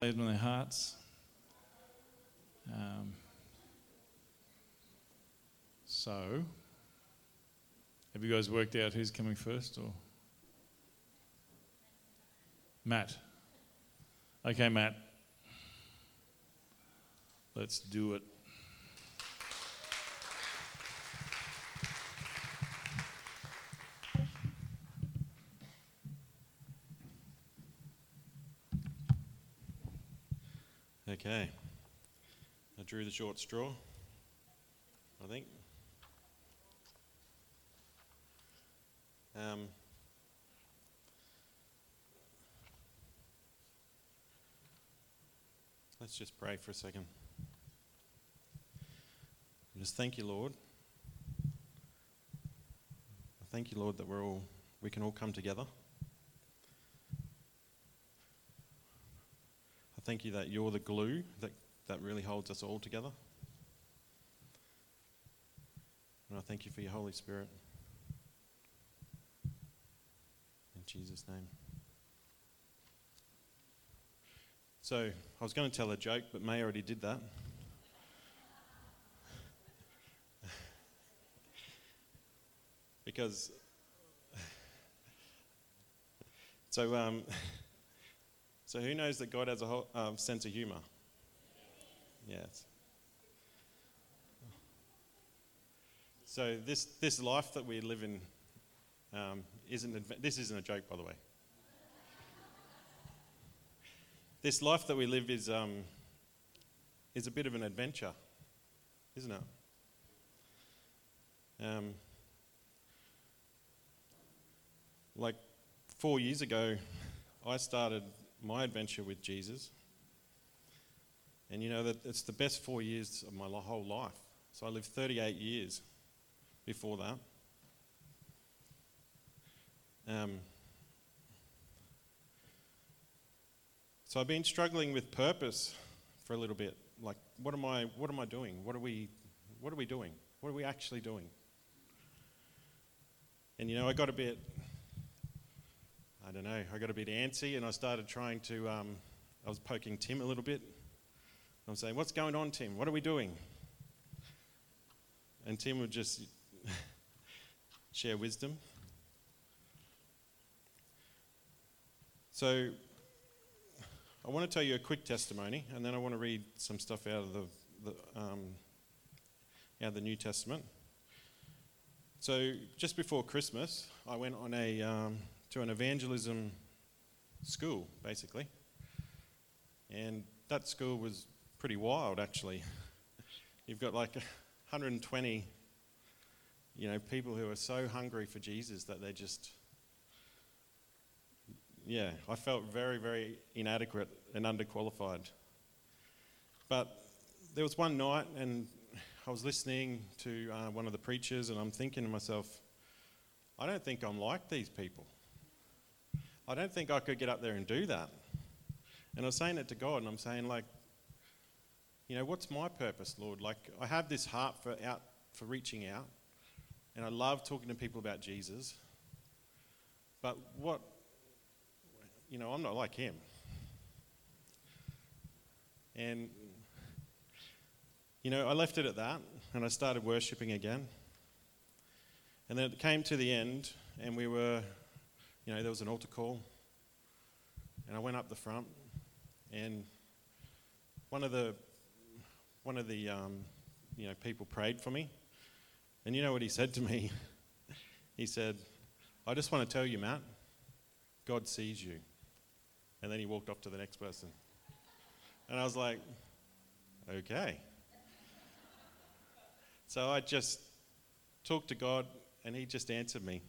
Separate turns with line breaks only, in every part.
on their hearts. Um, so, have you guys worked out who's coming first or? Matt. Okay, Matt. Let's do it.
Okay. I drew the short straw, I think. Um, let's just pray for a second. Just thank you, Lord. I thank you, Lord, that we're all we can all come together. Thank you that you're the glue that, that really holds us all together. And I thank you for your Holy Spirit. In Jesus' name. So, I was going to tell a joke, but May already did that. because. So, um, so who knows that God has a whole, um, sense of humor? Yes. So this this life that we live in um, isn't this isn't a joke, by the way. This life that we live is um, is a bit of an adventure, isn't it? Um, like four years ago, I started my adventure with Jesus. And you know that it's the best four years of my whole life. So I lived 38 years before that. Um, so I've been struggling with purpose for a little bit. Like, what am I? What am I doing? What are we? What are we doing? What are we actually doing? And you know, I got a bit I don't know, I got a bit antsy and I started trying to, um, I was poking Tim a little bit. I was saying, What's going on, Tim? What are we doing? And Tim would just share wisdom. So, I want to tell you a quick testimony and then I want to read some stuff out of the, the, um, out of the New Testament. So, just before Christmas, I went on a. Um, an evangelism school, basically. And that school was pretty wild, actually. You've got like 120, you know, people who are so hungry for Jesus that they just, yeah, I felt very, very inadequate and underqualified. But there was one night, and I was listening to uh, one of the preachers, and I'm thinking to myself, I don't think I'm like these people. I don't think I could get up there and do that. And I was saying it to God, and I'm saying, like, you know, what's my purpose, Lord? Like, I have this heart for out for reaching out, and I love talking to people about Jesus. But what, you know, I'm not like him. And, you know, I left it at that, and I started worshipping again. And then it came to the end, and we were you know, there was an altar call, and I went up the front, and one of the one of the um, you know people prayed for me, and you know what he said to me? he said, "I just want to tell you, Matt, God sees you," and then he walked off to the next person, and I was like, "Okay." So I just talked to God, and he just answered me.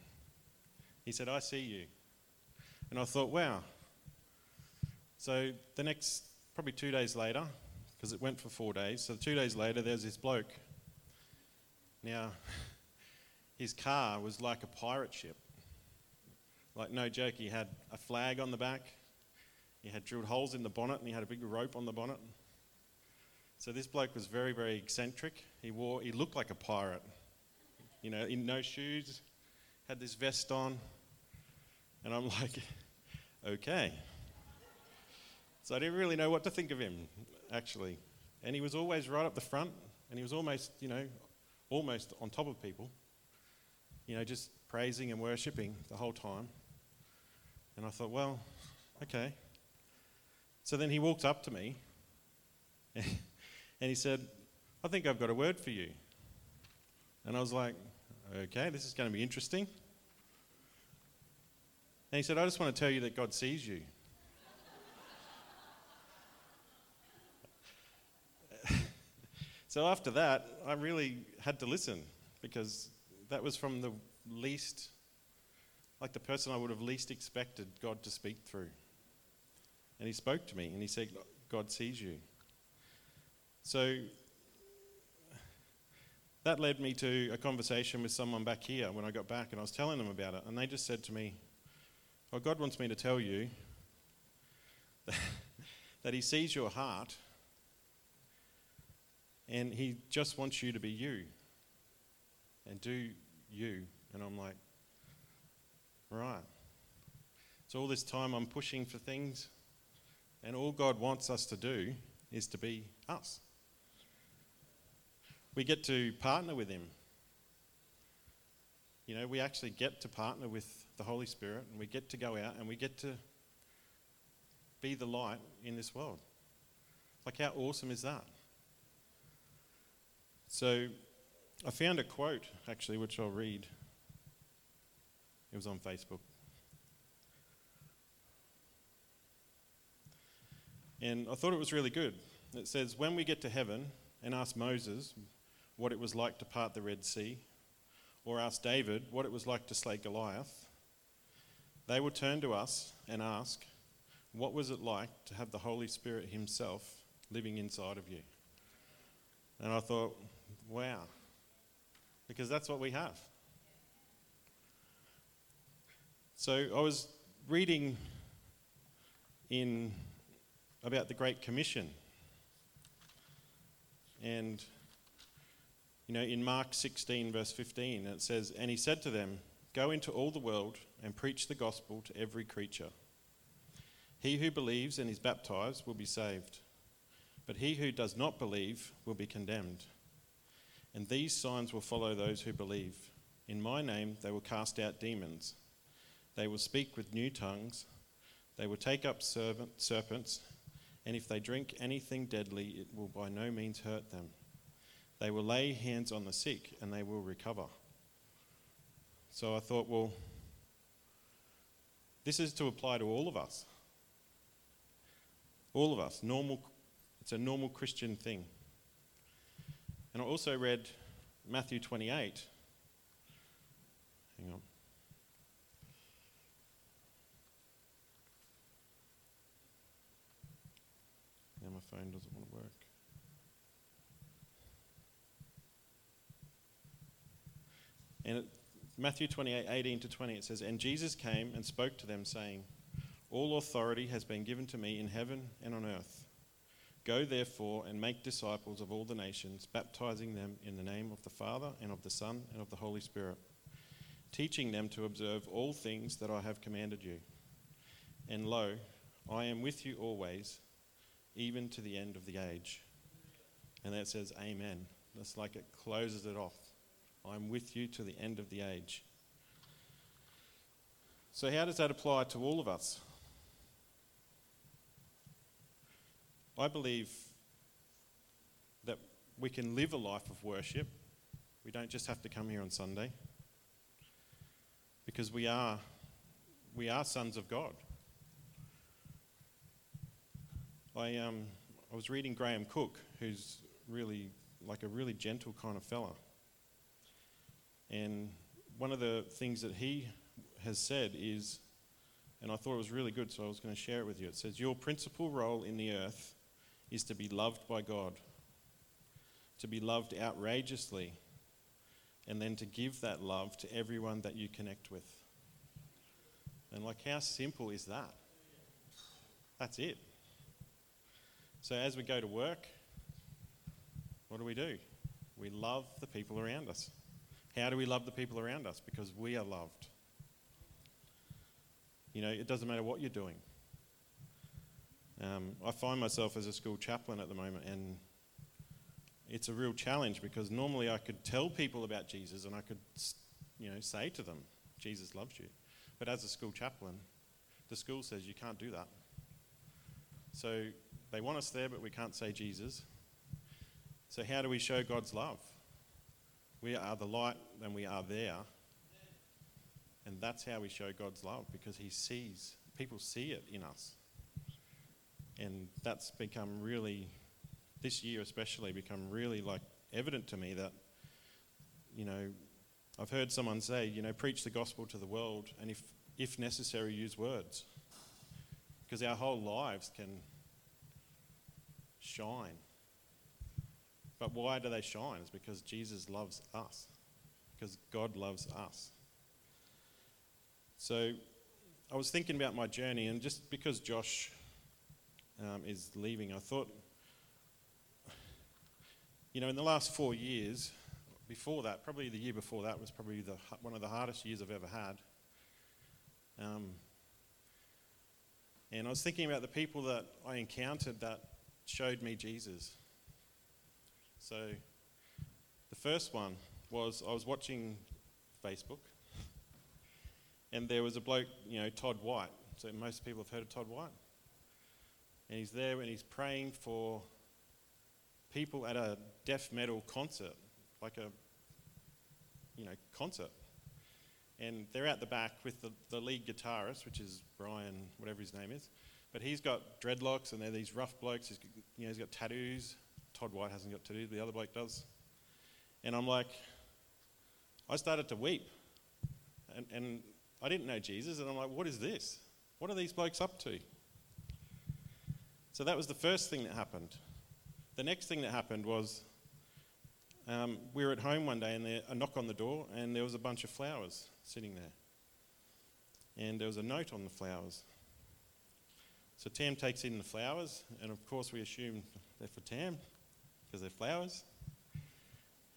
He said, I see you. And I thought, wow. So the next, probably two days later, because it went for four days, so two days later, there's this bloke. Now, his car was like a pirate ship. Like, no joke, he had a flag on the back, he had drilled holes in the bonnet, and he had a big rope on the bonnet. So this bloke was very, very eccentric. He wore, he looked like a pirate. You know, in no shoes, had this vest on, and I'm like, okay. so I didn't really know what to think of him, actually. And he was always right up the front, and he was almost, you know, almost on top of people, you know, just praising and worshipping the whole time. And I thought, well, okay. So then he walked up to me and he said, I think I've got a word for you. And I was like, okay, this is going to be interesting. And he said, I just want to tell you that God sees you. so after that, I really had to listen because that was from the least, like the person I would have least expected God to speak through. And he spoke to me and he said, God sees you. So that led me to a conversation with someone back here when I got back and I was telling them about it. And they just said to me, Well, God wants me to tell you that He sees your heart and He just wants you to be you and do you. And I'm like, Right. So all this time I'm pushing for things, and all God wants us to do is to be us we get to partner with Him. You know, we actually get to partner with the Holy Spirit and we get to go out and we get to be the light in this world. Like, how awesome is that? So, I found a quote actually, which I'll read. It was on Facebook. And I thought it was really good. It says, When we get to heaven and ask Moses, what it was like to part the Red Sea, or ask David what it was like to slay Goliath, they would turn to us and ask, What was it like to have the Holy Spirit Himself living inside of you? And I thought, wow, because that's what we have. So I was reading in about the Great Commission. And you know, in Mark 16, verse 15, it says, And he said to them, Go into all the world and preach the gospel to every creature. He who believes and is baptized will be saved, but he who does not believe will be condemned. And these signs will follow those who believe. In my name they will cast out demons. They will speak with new tongues. They will take up serpents, and if they drink anything deadly, it will by no means hurt them. They will lay hands on the sick and they will recover. So I thought, well, this is to apply to all of us. All of us. Normal, it's a normal Christian thing. And I also read Matthew 28. Hang on. Now my phone doesn't want to work. And Matthew 28 18 to 20, it says, And Jesus came and spoke to them, saying, All authority has been given to me in heaven and on earth. Go therefore and make disciples of all the nations, baptizing them in the name of the Father and of the Son and of the Holy Spirit, teaching them to observe all things that I have commanded you. And lo, I am with you always, even to the end of the age. And that says, Amen. That's like it closes it off. I'm with you to the end of the age. So, how does that apply to all of us? I believe that we can live a life of worship. We don't just have to come here on Sunday. Because we are, we are sons of God. I, um, I was reading Graham Cooke, who's really like a really gentle kind of fella. And one of the things that he has said is, and I thought it was really good, so I was going to share it with you. It says, Your principal role in the earth is to be loved by God, to be loved outrageously, and then to give that love to everyone that you connect with. And, like, how simple is that? That's it. So, as we go to work, what do we do? We love the people around us. How do we love the people around us? Because we are loved. You know, it doesn't matter what you're doing. Um, I find myself as a school chaplain at the moment, and it's a real challenge because normally I could tell people about Jesus and I could, you know, say to them, Jesus loves you. But as a school chaplain, the school says you can't do that. So they want us there, but we can't say Jesus. So, how do we show God's love? We are the light and we are there. And that's how we show God's love because He sees, people see it in us. And that's become really, this year especially, become really like evident to me that, you know, I've heard someone say, you know, preach the gospel to the world and if, if necessary, use words. Because our whole lives can shine. But why do they shine? It's because Jesus loves us, because God loves us. So I was thinking about my journey, and just because Josh um, is leaving, I thought, you know, in the last four years, before that, probably the year before that was probably the, one of the hardest years I've ever had. Um, and I was thinking about the people that I encountered that showed me Jesus. So, the first one was I was watching Facebook, and there was a bloke, you know, Todd White. So, most people have heard of Todd White. And he's there and he's praying for people at a death metal concert, like a, you know, concert. And they're at the back with the, the lead guitarist, which is Brian, whatever his name is. But he's got dreadlocks and they're these rough blokes. He's, you know, he's got tattoos. Todd White hasn't got tattoos, but the other bloke does. And I'm like, I started to weep. And, and I didn't know Jesus. And I'm like, what is this? What are these blokes up to? So that was the first thing that happened. The next thing that happened was um, we were at home one day and there, a knock on the door, and there was a bunch of flowers sitting there. And there was a note on the flowers. So Tam takes in the flowers, and of course we assume they're for Tam because they're flowers.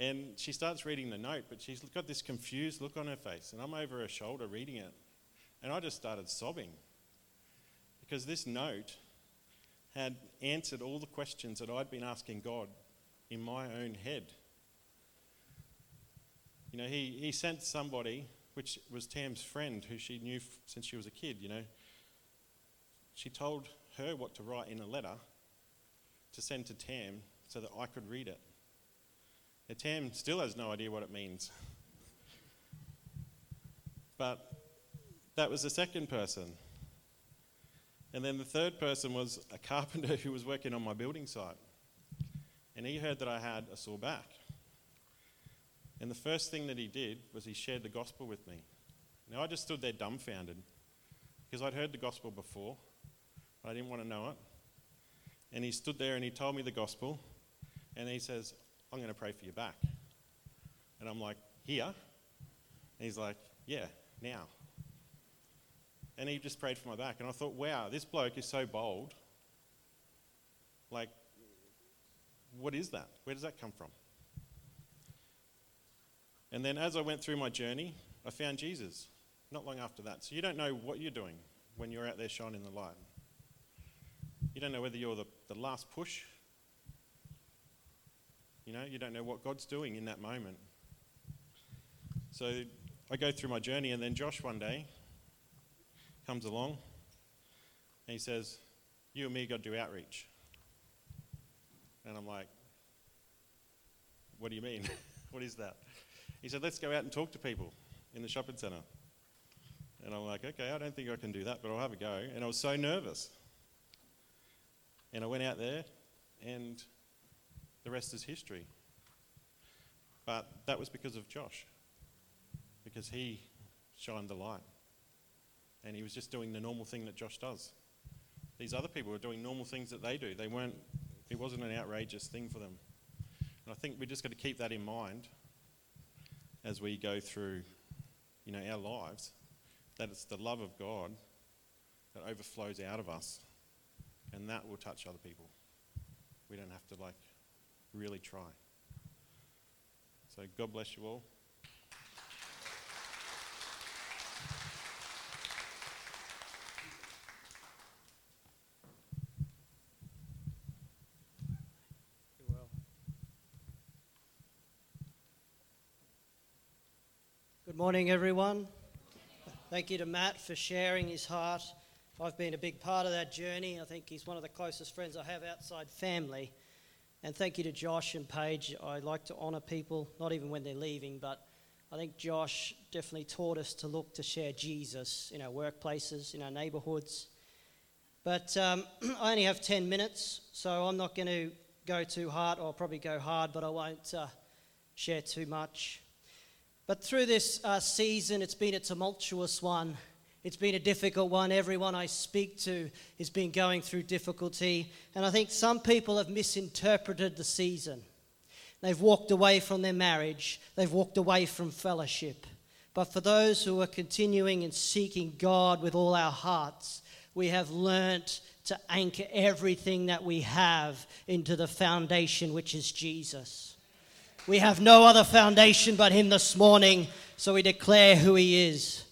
And she starts reading the note, but she's got this confused look on her face, and I'm over her shoulder reading it. And I just started sobbing because this note had answered all the questions that I'd been asking God in my own head. You know, he, he sent somebody, which was Tam's friend, who she knew f- since she was a kid, you know, she told her what to write in a letter to send to Tam so that I could read it. Now, Tam still has no idea what it means. but that was the second person. And then the third person was a carpenter who was working on my building site. And he heard that I had a sore back. And the first thing that he did was he shared the gospel with me. Now I just stood there dumbfounded because I'd heard the gospel before. But I didn't want to know it. And he stood there and he told me the gospel. And he says, I'm going to pray for your back. And I'm like, Here? And he's like, Yeah, now. And he just prayed for my back. And I thought, wow, this bloke is so bold. Like, what is that? Where does that come from? And then as I went through my journey, I found Jesus not long after that. So you don't know what you're doing when you're out there shining the light. You don't know whether you're the, the last push. You know, you don't know what God's doing in that moment. So I go through my journey, and then Josh one day comes along and he says, You and me got to do outreach. And I'm like, What do you mean? what is that? He said, Let's go out and talk to people in the shopping centre. And I'm like, Okay, I don't think I can do that, but I'll have a go. And I was so nervous. And I went out there, and the rest is history. But that was because of Josh, because he shined the light. And he was just doing the normal thing that Josh does. These other people were doing normal things that they do. They weren't, it wasn't an outrageous thing for them. And I think we're just got to keep that in mind as we go through, you know, our lives, that it's the love of God that overflows out of us and that will touch other people. We don't have to like really try. So, God bless you all.
Good morning, everyone. Thank you to Matt for sharing his heart. I've been a big part of that journey. I think he's one of the closest friends I have outside family. And thank you to Josh and Paige. I like to honour people, not even when they're leaving, but I think Josh definitely taught us to look to share Jesus in our workplaces, in our neighbourhoods. But um, I only have 10 minutes, so I'm not going to go too hard, or I'll probably go hard, but I won't uh, share too much. But through this uh, season, it's been a tumultuous one. It's been a difficult one. Everyone I speak to has been going through difficulty. And I think some people have misinterpreted the season. They've walked away from their marriage, they've walked away from fellowship. But for those who are continuing and seeking God with all our hearts, we have learnt to anchor everything that we have into the foundation, which is Jesus. We have no other foundation but Him this morning, so we declare who He is.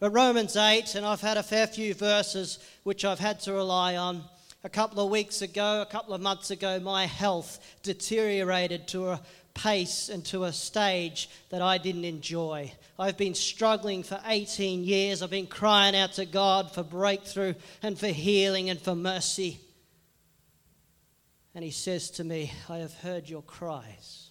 But Romans 8, and I've had a fair few verses which I've had to rely on. A couple of weeks ago, a couple of months ago, my health deteriorated to a pace and to a stage that I didn't enjoy. I've been struggling for 18 years. I've been crying out to God for breakthrough and for healing and for mercy. And He says to me, I have heard your cries.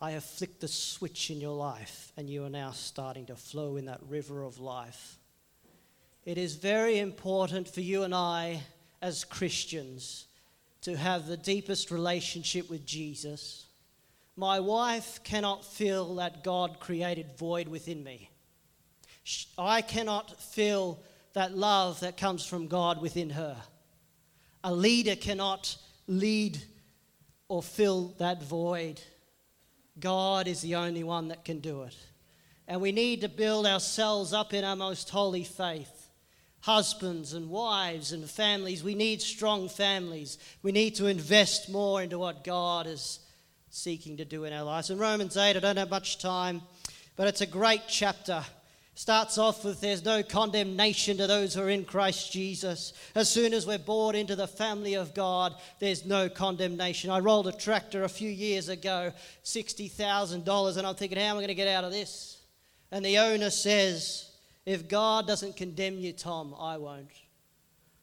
I have flicked the switch in your life, and you are now starting to flow in that river of life. It is very important for you and I, as Christians, to have the deepest relationship with Jesus. My wife cannot feel that God created void within me. I cannot feel that love that comes from God within her. A leader cannot lead or fill that void. God is the only one that can do it. And we need to build ourselves up in our most holy faith. Husbands and wives and families, we need strong families. We need to invest more into what God is seeking to do in our lives. In Romans 8, I don't have much time, but it's a great chapter starts off with there's no condemnation to those who are in Christ Jesus. As soon as we're brought into the family of God, there's no condemnation. I rolled a tractor a few years ago, $60,000, and I'm thinking, how am I going to get out of this? And the owner says, if God doesn't condemn you, Tom, I won't.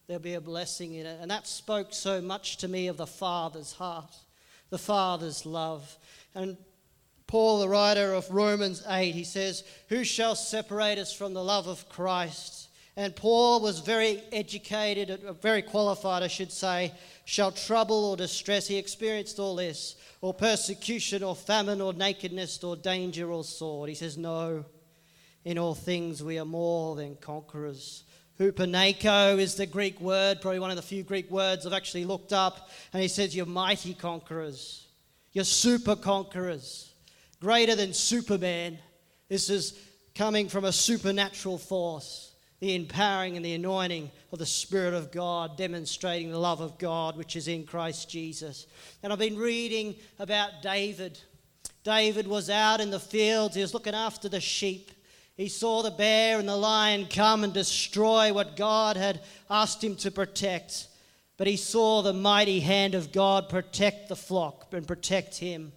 There'll be a blessing in it. And that spoke so much to me of the Father's heart, the Father's love. And Paul, the writer of Romans 8, he says, Who shall separate us from the love of Christ? And Paul was very educated, uh, very qualified, I should say. Shall trouble or distress, he experienced all this, or persecution, or famine, or nakedness, or danger, or sword. He says, No, in all things we are more than conquerors. Hupaneko is the Greek word, probably one of the few Greek words I've actually looked up. And he says, You're mighty conquerors, you're super conquerors greater than Superman. This is coming from a supernatural force, the empowering and the anointing of the Spirit of God, demonstrating the love of God which is in Christ Jesus. And I've been reading about David. David was out in the fields, he was looking after the sheep. He saw the bear and the lion come and destroy what God had asked him to protect. But he saw the mighty hand of God protect the flock and protect him.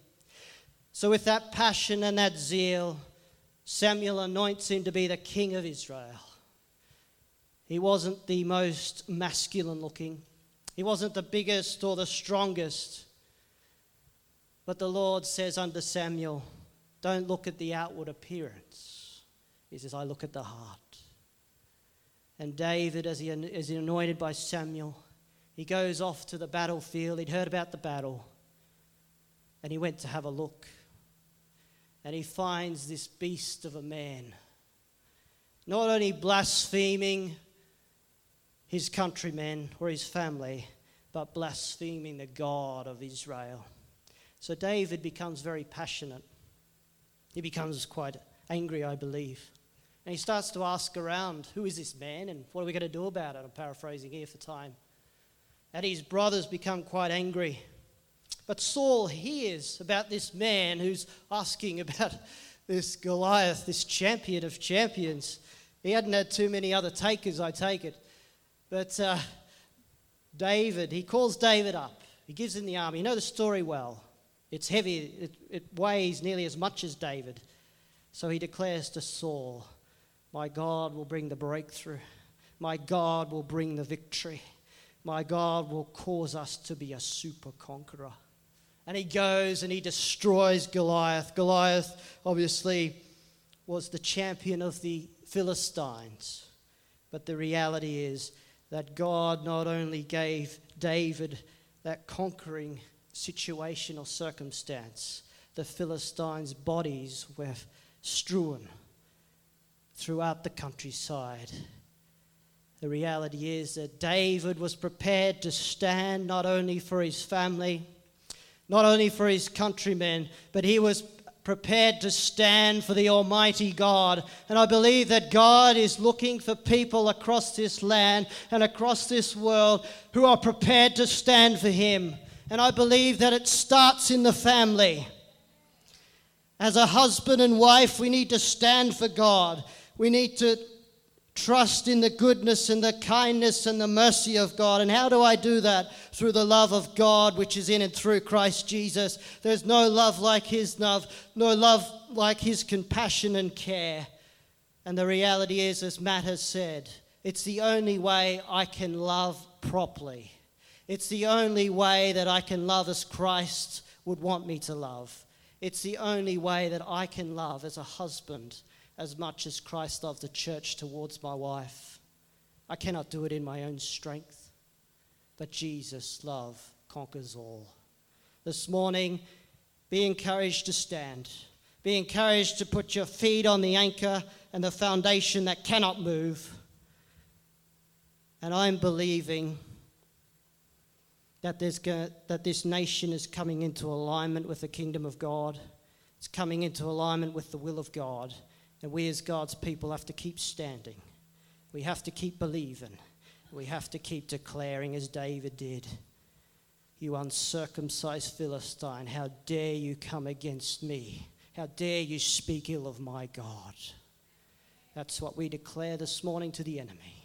So, with that passion and that zeal, Samuel anoints him to be the king of Israel. He wasn't the most masculine looking, he wasn't the biggest or the strongest. But the Lord says unto Samuel, Don't look at the outward appearance. He says, I look at the heart. And David, as he is anointed by Samuel, he goes off to the battlefield. He'd heard about the battle, and he went to have a look and he finds this beast of a man not only blaspheming his countrymen or his family, but blaspheming the God of Israel. So David becomes very passionate. He becomes quite angry, I believe. And he starts to ask around, who is this man and what are we going to do about it? I'm paraphrasing here for time. And his brothers become quite angry. But Saul hears about this man who's asking about this Goliath, this champion of champions. He hadn't had too many other takers, I take it. But uh, David, he calls David up. He gives him the army. You know the story well. It's heavy, it, it weighs nearly as much as David. So he declares to Saul, My God will bring the breakthrough. My God will bring the victory. My God will cause us to be a super conqueror. And he goes and he destroys Goliath. Goliath, obviously, was the champion of the Philistines. But the reality is that God not only gave David that conquering situation or circumstance, the Philistines' bodies were strewn throughout the countryside. The reality is that David was prepared to stand not only for his family, not only for his countrymen, but he was prepared to stand for the Almighty God. And I believe that God is looking for people across this land and across this world who are prepared to stand for Him. And I believe that it starts in the family. As a husband and wife, we need to stand for God. We need to trust in the goodness and the kindness and the mercy of God. And how do I do that? Through the love of God, which is in and through Christ Jesus. There's no love like His love, no love like His compassion and care. And the reality is, as Matt has said, it's the only way I can love properly. It's the only way that I can love as Christ would want me to love. It's the only way that I can love as a husband as much as Christ loved the church towards my wife. I cannot do it in my own strength, but Jesus' love conquers all. This morning, be encouraged to stand. Be encouraged to put your feet on the anchor and the foundation that cannot move. And I'm believing that, there's go- that this nation is coming into alignment with the kingdom of God. It's coming into alignment with the will of God. And we, as God's people, have to keep standing. We have to keep believing. We have to keep declaring, as David did You uncircumcised Philistine, how dare you come against me? How dare you speak ill of my God? That's what we declare this morning to the enemy.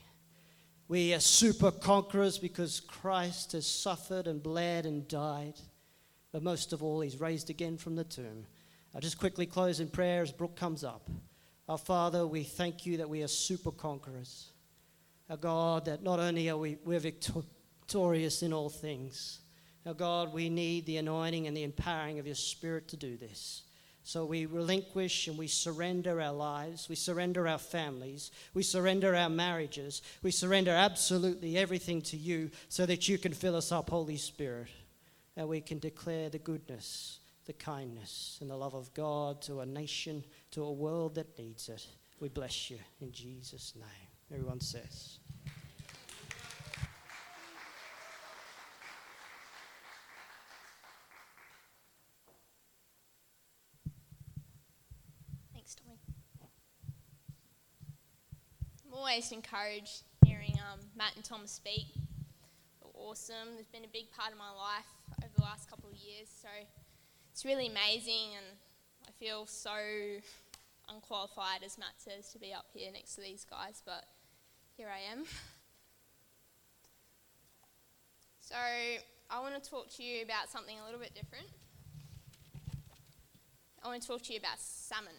We are super conquerors because Christ has suffered and bled and died. But most of all, he's raised again from the tomb. I'll just quickly close in prayer as Brooke comes up. Our Father, we thank you that we are super conquerors. Our God, that not only are we we're victorious in all things, our God, we need the anointing and the empowering of your Spirit to do this. So we relinquish and we surrender our lives, we surrender our families, we surrender our marriages, we surrender absolutely everything to you so that you can fill us up, Holy Spirit, and we can declare the goodness, the kindness, and the love of God to a nation, to a world that needs it. We bless you in Jesus' name. Everyone says.
Thanks, Tommy. I'm always encouraged hearing um, Matt and Tom speak. They're awesome. They've been a big part of my life over the last couple of years. So it's really amazing, and I feel so unqualified, as Matt says, to be up here next to these guys, but here I am. So I want to talk to you about something a little bit different. I want to talk to you about salmon.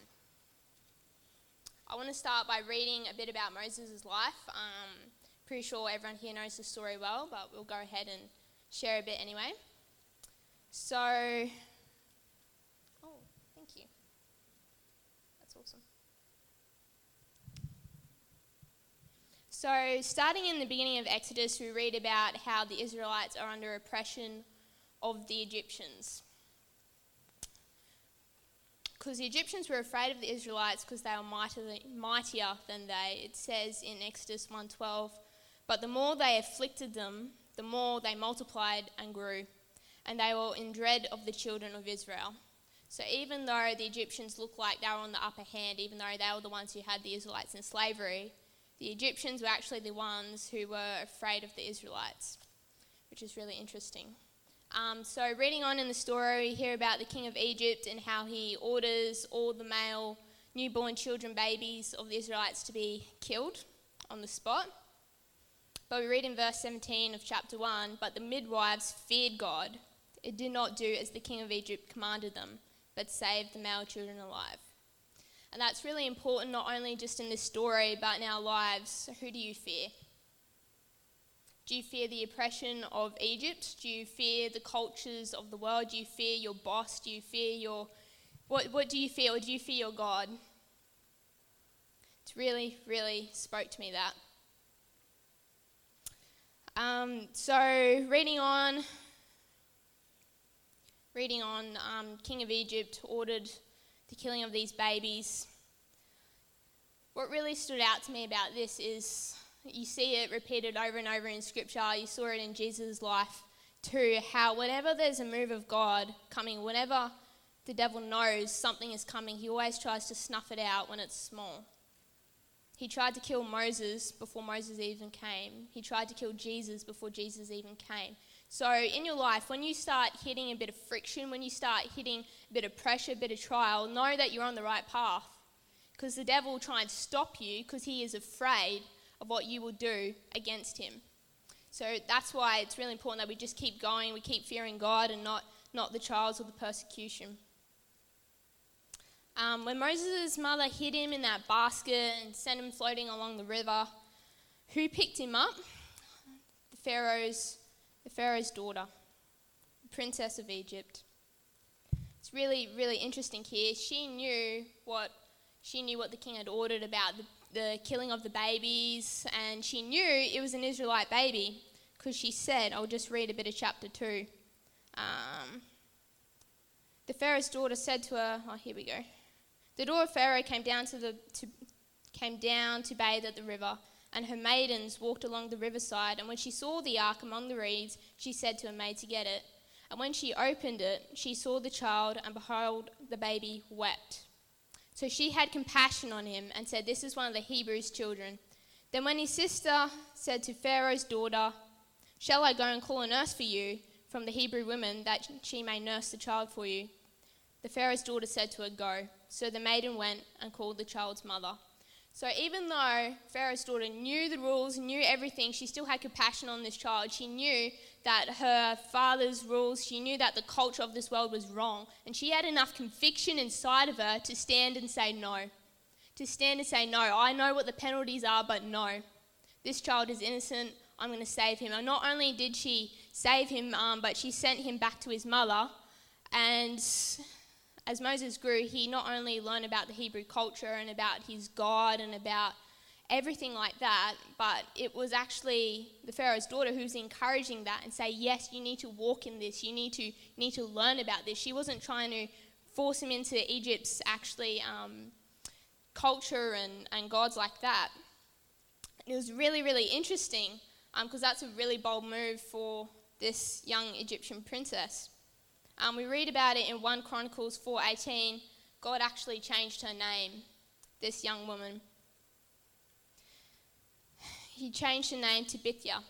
I want to start by reading a bit about Moses' life. Um, pretty sure everyone here knows the story well, but we'll go ahead and share a bit anyway. So, oh, thank you. That's awesome. So, starting in the beginning of Exodus, we read about how the Israelites are under oppression of the Egyptians because the Egyptians were afraid of the Israelites because they were mightier, than they. It says in Exodus 1:12, but the more they afflicted them, the more they multiplied and grew, and they were in dread of the children of Israel. So even though the Egyptians looked like they were on the upper hand, even though they were the ones who had the Israelites in slavery, the Egyptians were actually the ones who were afraid of the Israelites, which is really interesting. Um, so, reading on in the story, we hear about the king of Egypt and how he orders all the male newborn children, babies of the Israelites, to be killed on the spot. But we read in verse 17 of chapter 1 But the midwives feared God. It did not do as the king of Egypt commanded them, but saved the male children alive. And that's really important, not only just in this story, but in our lives. Who do you fear? Do you fear the oppression of Egypt? Do you fear the cultures of the world? Do you fear your boss? Do you fear your. What, what do you fear? Or do you fear your God? It's really, really spoke to me that. Um, so, reading on, reading on, um, King of Egypt ordered the killing of these babies. What really stood out to me about this is you see it repeated over and over in Scripture. You saw it in Jesus' life too. How whenever there's a move of God coming, whenever the devil knows something is coming, he always tries to snuff it out when it's small. He tried to kill Moses before Moses even came. He tried to kill Jesus before Jesus even came. So, in your life, when you start hitting a bit of friction, when you start hitting a bit of pressure, a bit of trial, know that you're on the right path. Because the devil will try and stop you because he is afraid of what you will do against him. So that's why it's really important that we just keep going, we keep fearing God and not, not the trials or the persecution. Um, when Moses' mother hid him in that basket and sent him floating along the river, who picked him up? The Pharaoh's, the Pharaoh's daughter, the princess of Egypt. It's really, really interesting here. She knew what she knew what the king had ordered about the the killing of the babies, and she knew it was an Israelite baby because she said, I'll just read a bit of chapter 2. Um, the Pharaoh's daughter said to her, Oh, here we go. The daughter of Pharaoh came down to, the, to, came down to bathe at the river, and her maidens walked along the riverside. And when she saw the ark among the reeds, she said to her maid to get it. And when she opened it, she saw the child, and behold, the baby wept. So she had compassion on him and said, This is one of the Hebrews' children. Then when his sister said to Pharaoh's daughter, Shall I go and call a nurse for you from the Hebrew women that she may nurse the child for you? The Pharaoh's daughter said to her, Go. So the maiden went and called the child's mother. So even though Pharaoh's daughter knew the rules, knew everything, she still had compassion on this child. She knew that her father's rules, she knew that the culture of this world was wrong. And she had enough conviction inside of her to stand and say no. To stand and say, No, I know what the penalties are, but no. This child is innocent. I'm going to save him. And not only did she save him, um, but she sent him back to his mother. And as Moses grew, he not only learned about the Hebrew culture and about his God and about everything like that, but it was actually the Pharaoh's daughter who was encouraging that and say, yes, you need to walk in this, you need to, need to learn about this. She wasn't trying to force him into Egypt's actually um, culture and, and gods like that. And it was really, really interesting because um, that's a really bold move for this young Egyptian princess. Um, we read about it in 1 Chronicles 4:18. God actually changed her name, this young woman. He changed her name to Bithiah,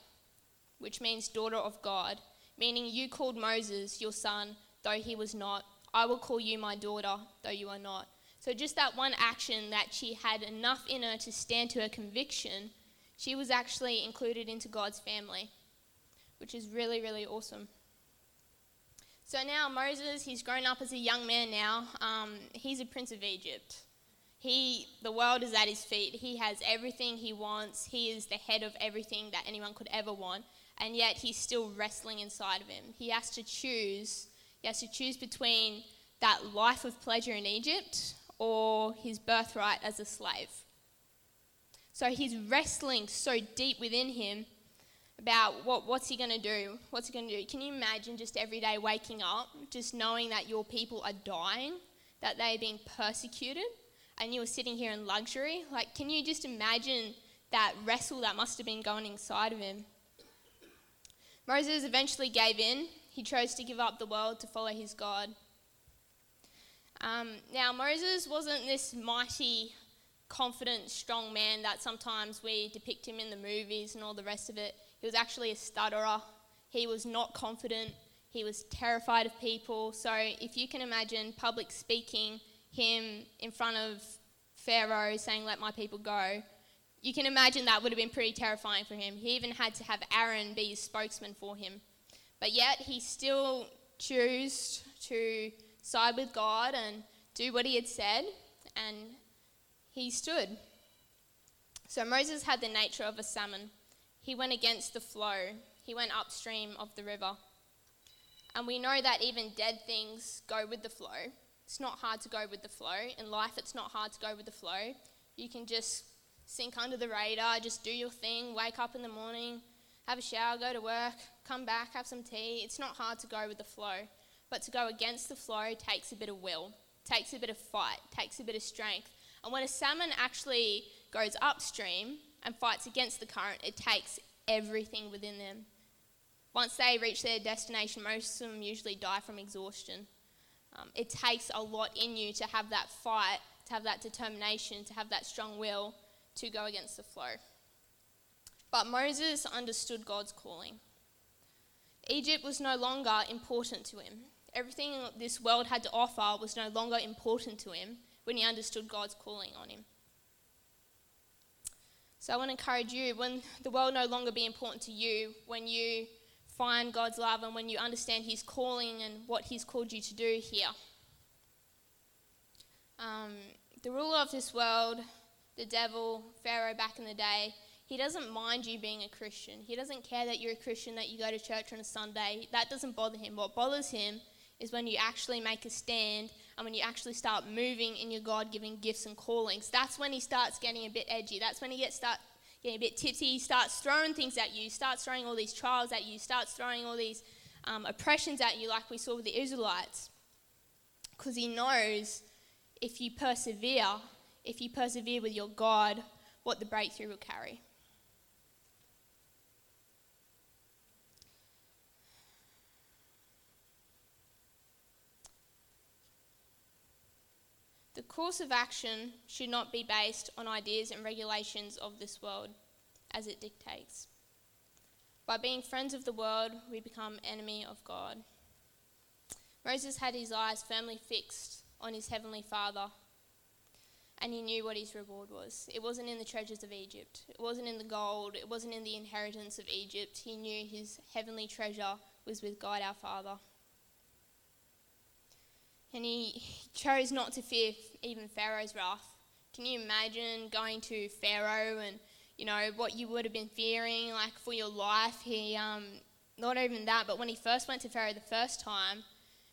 which means daughter of God, meaning you called Moses your son, though he was not. I will call you my daughter, though you are not. So, just that one action that she had enough in her to stand to her conviction, she was actually included into God's family, which is really, really awesome. So now Moses, he's grown up as a young man now. Um, he's a prince of Egypt. He, the world is at his feet. He has everything he wants. He is the head of everything that anyone could ever want. And yet he's still wrestling inside of him. He has to choose. He has to choose between that life of pleasure in Egypt or his birthright as a slave. So he's wrestling so deep within him about what, what's he going to do? What's he going to do? Can you imagine just every day waking up, just knowing that your people are dying, that they're being persecuted, and you were sitting here in luxury? Like, can you just imagine that wrestle that must have been going inside of him? Moses eventually gave in. He chose to give up the world to follow his God. Um, now, Moses wasn't this mighty, confident, strong man that sometimes we depict him in the movies and all the rest of it. He was actually a stutterer. He was not confident. He was terrified of people. So if you can imagine public speaking, him in front of Pharaoh saying, Let my people go, you can imagine that would have been pretty terrifying for him. He even had to have Aaron be his spokesman for him. But yet he still chose to side with God and do what he had said. And he stood. So Moses had the nature of a salmon. He went against the flow, he went upstream of the river. And we know that even dead things go with the flow. It's not hard to go with the flow. In life, it's not hard to go with the flow. You can just sink under the radar, just do your thing, wake up in the morning, have a shower, go to work, come back, have some tea. It's not hard to go with the flow. But to go against the flow takes a bit of will, takes a bit of fight, takes a bit of strength. And when a salmon actually goes upstream and fights against the current, it takes everything within them. Once they reach their destination, most of them usually die from exhaustion. Um, it takes a lot in you to have that fight, to have that determination, to have that strong will to go against the flow. But Moses understood God's calling. Egypt was no longer important to him. Everything this world had to offer was no longer important to him when he understood God's calling on him. So I want to encourage you when the world no longer be important to you, when you find God's love and when you understand His calling and what He's called you to do here. Um, the ruler of this world, the devil, Pharaoh back in the day, he doesn't mind you being a Christian. He doesn't care that you're a Christian, that you go to church on a Sunday. That doesn't bother him. What bothers him is when you actually make a stand and when you actually start moving in your God given gifts and callings. That's when he starts getting a bit edgy. That's when he gets start getting a bit tipsy. He starts throwing things at you, starts throwing all these trials at you, starts throwing all these um, oppressions at you, like we saw with the Israelites. Because he knows if you persevere, if you persevere with your God, what the breakthrough will carry. The course of action should not be based on ideas and regulations of this world as it dictates. By being friends of the world, we become enemy of God. Moses had his eyes firmly fixed on his heavenly Father, and he knew what his reward was. It wasn't in the treasures of Egypt, it wasn't in the gold, it wasn't in the inheritance of Egypt. He knew his heavenly treasure was with God our Father and he chose not to fear even Pharaoh's wrath. Can you imagine going to Pharaoh and you know what you would have been fearing, like for your life? He, um, not even that, but when he first went to Pharaoh the first time,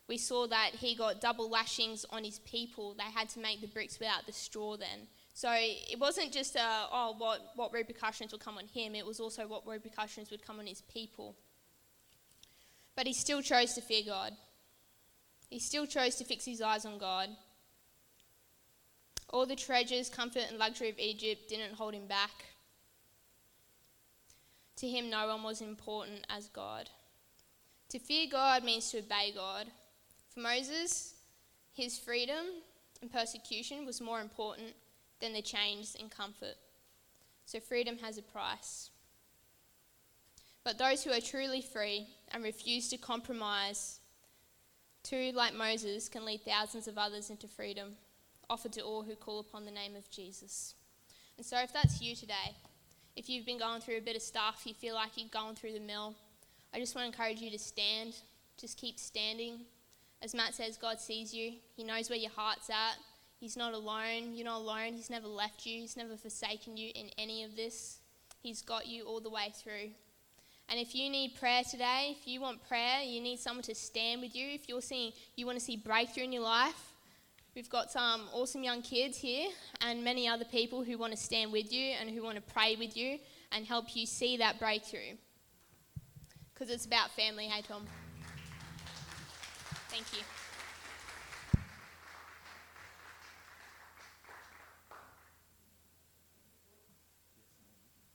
we saw that he got double lashings on his people. They had to make the bricks without the straw then. So it wasn't just oh, what, what repercussions would come on him, it was also what repercussions would come on his people. But he still chose to fear God. He still chose to fix his eyes on God. All the treasures, comfort, and luxury of Egypt didn't hold him back. To him, no one was important as God. To fear God means to obey God. For Moses, his freedom and persecution was more important than the chains and comfort. So freedom has a price. But those who are truly free and refuse to compromise Two, like Moses, can lead thousands of others into freedom, offered to all who call upon the name of Jesus. And so, if that's you today, if you've been going through a bit of stuff, you feel like you're going through the mill, I just want to encourage you to stand. Just keep standing. As Matt says, God sees you, He knows where your heart's at. He's not alone. You're not alone. He's never left you, He's never forsaken you in any of this. He's got you all the way through. And if you need prayer today, if you want prayer, you need someone to stand with you. If you're seeing you want to see breakthrough in your life, we've got some awesome young kids here and many other people who want to stand with you and who want to pray with you and help you see that breakthrough. Because it's about family, hey Tom. Thank you.